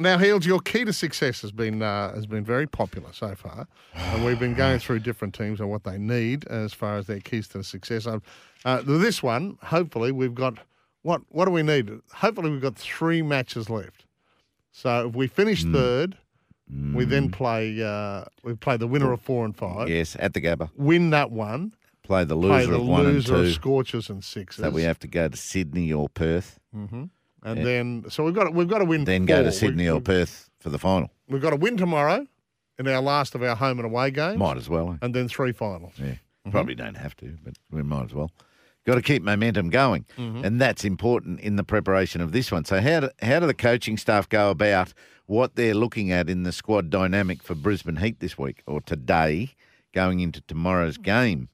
Now, Heels, your key to success has been uh, has been very popular so far, and we've been going through different teams and what they need as far as their keys to success. Um, uh, this one, hopefully, we've got what what do we need? Hopefully, we've got three matches left. So if we finish third, we then play uh, we play the winner of four and five. Yes, at the Gabba. Win that one. Play the Play loser the of one loser and of two. Scorchers and sixes. So we have to go to Sydney or Perth. And yeah. then so we've got we've got to win. Then go to Sydney we, or Perth for the final. We've got to win tomorrow in our last of our home and away games. Might as well. eh? and then three finals. Yeah. Mm-hmm. Probably don't have to, but we might as well. Got to keep momentum going, Mm-hmm. and that's important in the preparation of this one. So, how do, how do the coaching staff go about what they're looking at in the squad dynamic for Brisbane Heat this week or today, going into tomorrow's game?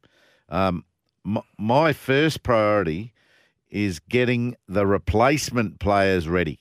Um, my, my first priority is getting the replacement players ready,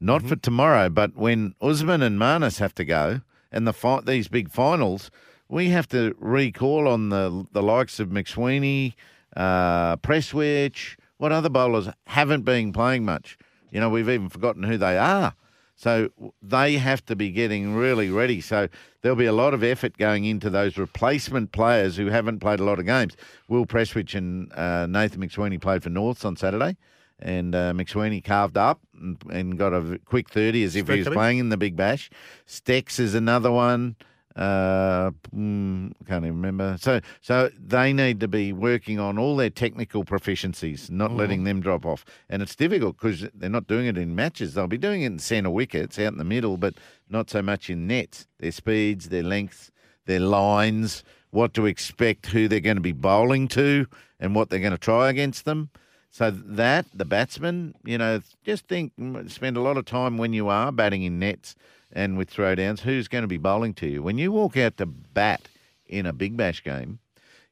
not for tomorrow, but when Usman and Marnus have to go, and the fi- these big finals, we have to recall on the the likes of McSweeney, uh, Prestwidge, what other bowlers haven't been playing much. You know, we've even forgotten who they are. So they have to be getting really ready. So there'll be a lot of effort going into those replacement players who haven't played a lot of games. Will Prestwidge and uh, Nathan McSweeney played for Norths on Saturday, and uh, McSweeney carved up and, and got a quick 30 as if he was playing in the Big Bash. Stex is another one. Uh, mm, can't even remember. So, so they need to be working on all their technical proficiencies, not letting them drop off. And it's difficult because they're not doing it in matches. They'll be doing it in centre wickets, out in the middle, but not so much in nets. Their speeds, their lengths, their lines, what to expect, who they're going to be bowling to, and what they're going to try against them. So that the batsman, you know, just think, spend a lot of time when you are batting in nets and with throwdowns. Who's going to be bowling to you when you walk out to bat in a big bash game?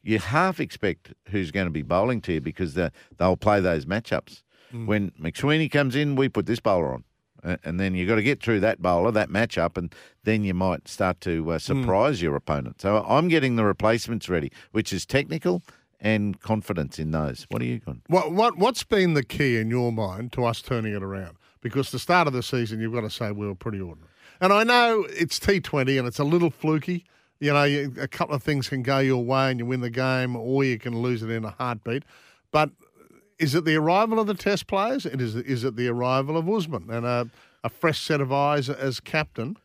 You half expect who's going to be bowling to you because the, they'll play those matchups. When McSweeney comes in, we put this bowler on. And then you've got to get through that bowler, that matchup, and then you might start to uh, surprise your opponent. So I'm getting the replacements ready, which is technical and confidence in those. What are you going? What what what's been the key in your mind to us turning it around? Because the start of the season, you've got to say we were pretty ordinary. And I know it's T20 and it's a little fluky. You know, you, a couple of things can go your way and you win the game, or you can lose it in a heartbeat. But is it the arrival of the Test players? It is. Is it the arrival of Usman and a, a fresh set of eyes as captain?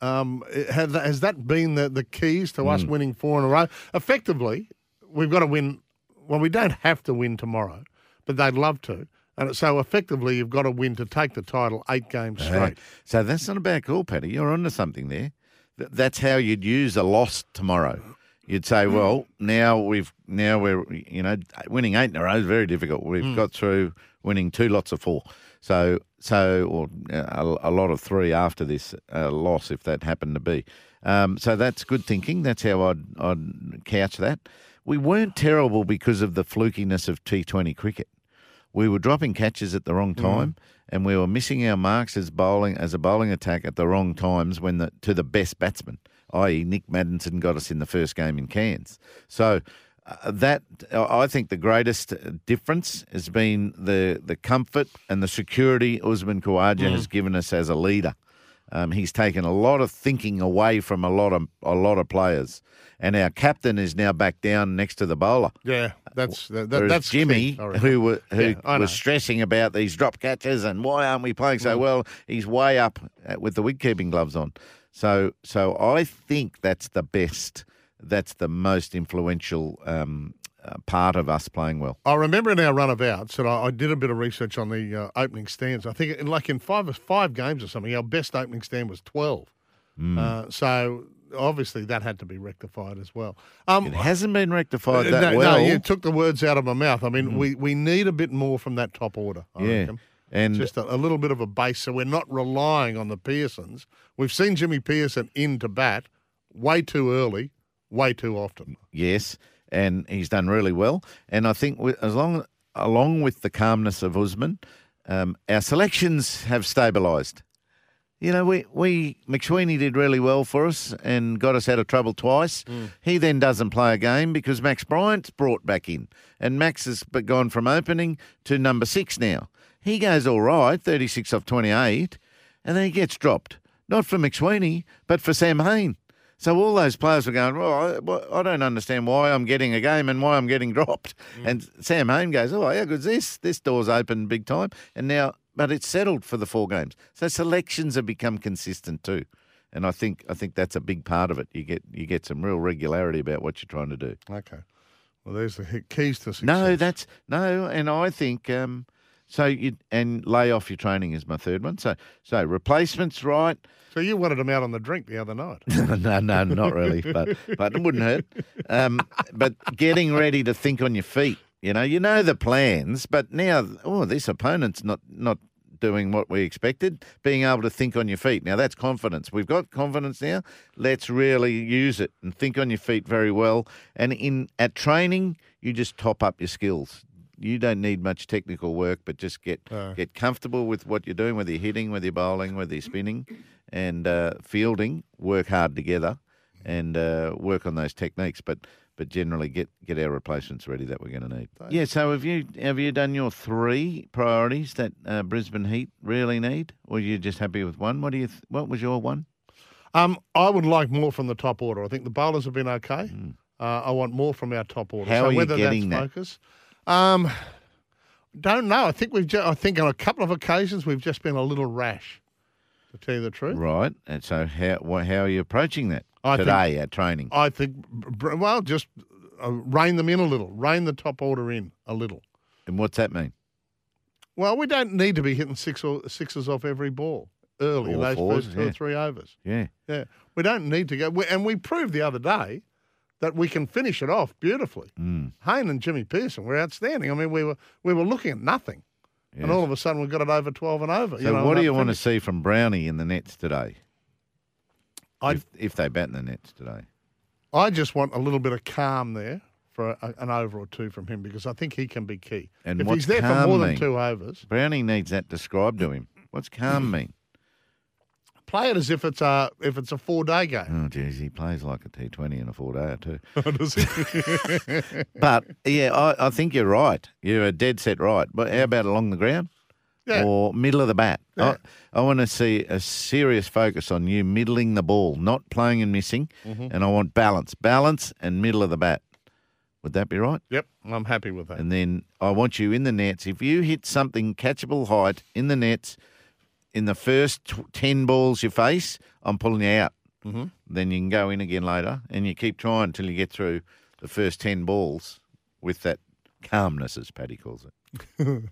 Um, has, has that been the, the keys to us winning four in a row? Effectively, we've got to win. Well, we don't have to win tomorrow, but they'd love to. And so effectively, you've got to win to take the title eight games straight. So that's not a bad call, Paddy. You're onto something there. Th- That's how you'd use a loss tomorrow. You'd say, Mm. well, now we've now we're you know winning eight in a row is very difficult. We've Mm. got through winning two lots of four, so so or uh, a, a lot of three after this uh, loss if that happened to be. Um, so that's good thinking. That's how I'd I'd couch that. We weren't terrible because of the flukiness of T20 cricket. We were dropping catches at the wrong time and we were missing our marks as bowling as a bowling attack at the wrong times when the to the best batsman i.e. Nick Maddinson got us in the first game in Cairns. So uh, that uh, I think the greatest difference has been the the comfort and the security Usman Khawaja has given us as a leader um, he's taken a lot of thinking away from a lot of a lot of players and our captain is now back down next to the bowler Yeah, that's that, that- that's Jimmy, key, I reckon. who wa- who Yeah, was stressing about these drop catches and why aren't we playing so well, he's way up uh, with the wicket keeping gloves on. So, so I think that's the best. That's the most influential um, uh, part of us playing well. I remember in our run of outs, and I, I did a bit of research on the uh, opening stands. I think, in, like in five five games or something, our best opening stand was twelve. Hmm. Uh, so obviously that had to be rectified as well. Um, It hasn't been rectified that no, well. no, you took the words out of my mouth. I mean, we, we need a bit more from that top order. I yeah, reckon. And just a, a little bit of a base, so we're not relying on the Peirsons. We've seen Jimmy Peirson into bat way too early, way too often. Yes, and he's done really well. And I think with, as long along with the calmness of Usman, um, our selections have stabilised. You know, we, we McSweeney did really well for us and got us out of trouble twice. He then doesn't play a game because Max Bryant's brought back in, and Max has gone from opening to number six now. He goes all right, thirty six off twenty eight, and then he gets dropped. Not for McSweeney, but for Sam Hain. So all those players were going, well, I, I don't understand why I'm getting a game and why I'm getting dropped. And Sam Hain goes, oh, how good's this? This door's open big time. And now, but it's settled for the four games. So selections have become consistent too. And I think I think that's a big part of it. You get you get some real regularity about what you're trying to do. Okay. Well, there's the keys to success. No, that's no, and I think um, so. You and lay off your training is my third one. So so replacements, right? So you wanted him out on the drink the other night. no, no, not really, but but it wouldn't hurt. Um, but getting ready to think on your feet. You know, you know the plans, but now, oh, this opponent's not not doing what we expected. Being able to think on your feet. Now that's confidence. We've got confidence now. Let's really use it and think on your feet very well. And in at training, you just top up your skills. You don't need much technical work, but just get No. get comfortable with what you're doing, whether you're hitting, whether you're bowling, whether you're spinning, and uh, fielding. Work hard together and uh, work on those techniques. But but generally get get our replacements ready that we're going to need. Yeah. So have you have you done your three priorities that uh, Brisbane Heat really need, or are you just happy with one? What do you? Th- what was your one? Um, I would like more from the top order. I think the bowlers have been okay. Uh, I want more from our top order. How so are you whether getting that's that? focus, um, don't know. I think we've. Ju- I think on a couple of occasions we've just been a little rash. To tell you the truth, Right. And so how how are you approaching that I think- today at training? I think. Well, just uh, rein them in a little. Rein the top order in a little. And what's that mean? Well, we don't need to be hitting six or sixes off every ball early in those fours, first two yeah. or three overs. Yeah. Yeah, we don't need to go. we- And we proved the other day that we can finish it off beautifully. Mm. Hain and Jimmy Peirson were outstanding. I mean, we were we were looking at nothing, Yes. and all of a sudden we got it over twelve and over. so you know, what do you want to see from Brownie in the nets today? I if, if they bat in the nets today. I just want a little bit of calm there for a, an over or two from him because I think he can be key. And if he's there for more than two overs, Brownie needs that described to him. What's calm mean? Play it as if it's a if it's a four day game. Oh, geez, he plays like a T20 in a four day too. Does he? But yeah, I, I think you're right. You're a dead set right. But how about along the ground Yeah. or middle of the bat? Yeah. I, I want to see a serious focus on you middling the ball, not playing and missing. Mm-hmm. And I want balance, balance and middle of the bat. Would that be right? yep, I'm happy with that. And then I want you in the nets. If you hit something catchable height in the nets in the first tw- 10 balls you face, I'm pulling you out. Mm-hmm. Then you can go in again later and you keep trying until you get through the first 10 balls with that calmness, as Paddy calls it.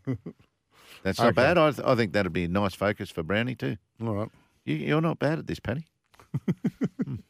That's not Okay. bad. I, th- I think that'd be a nice focus for Brownie, too. All right. You, you're not bad at this, Paddy.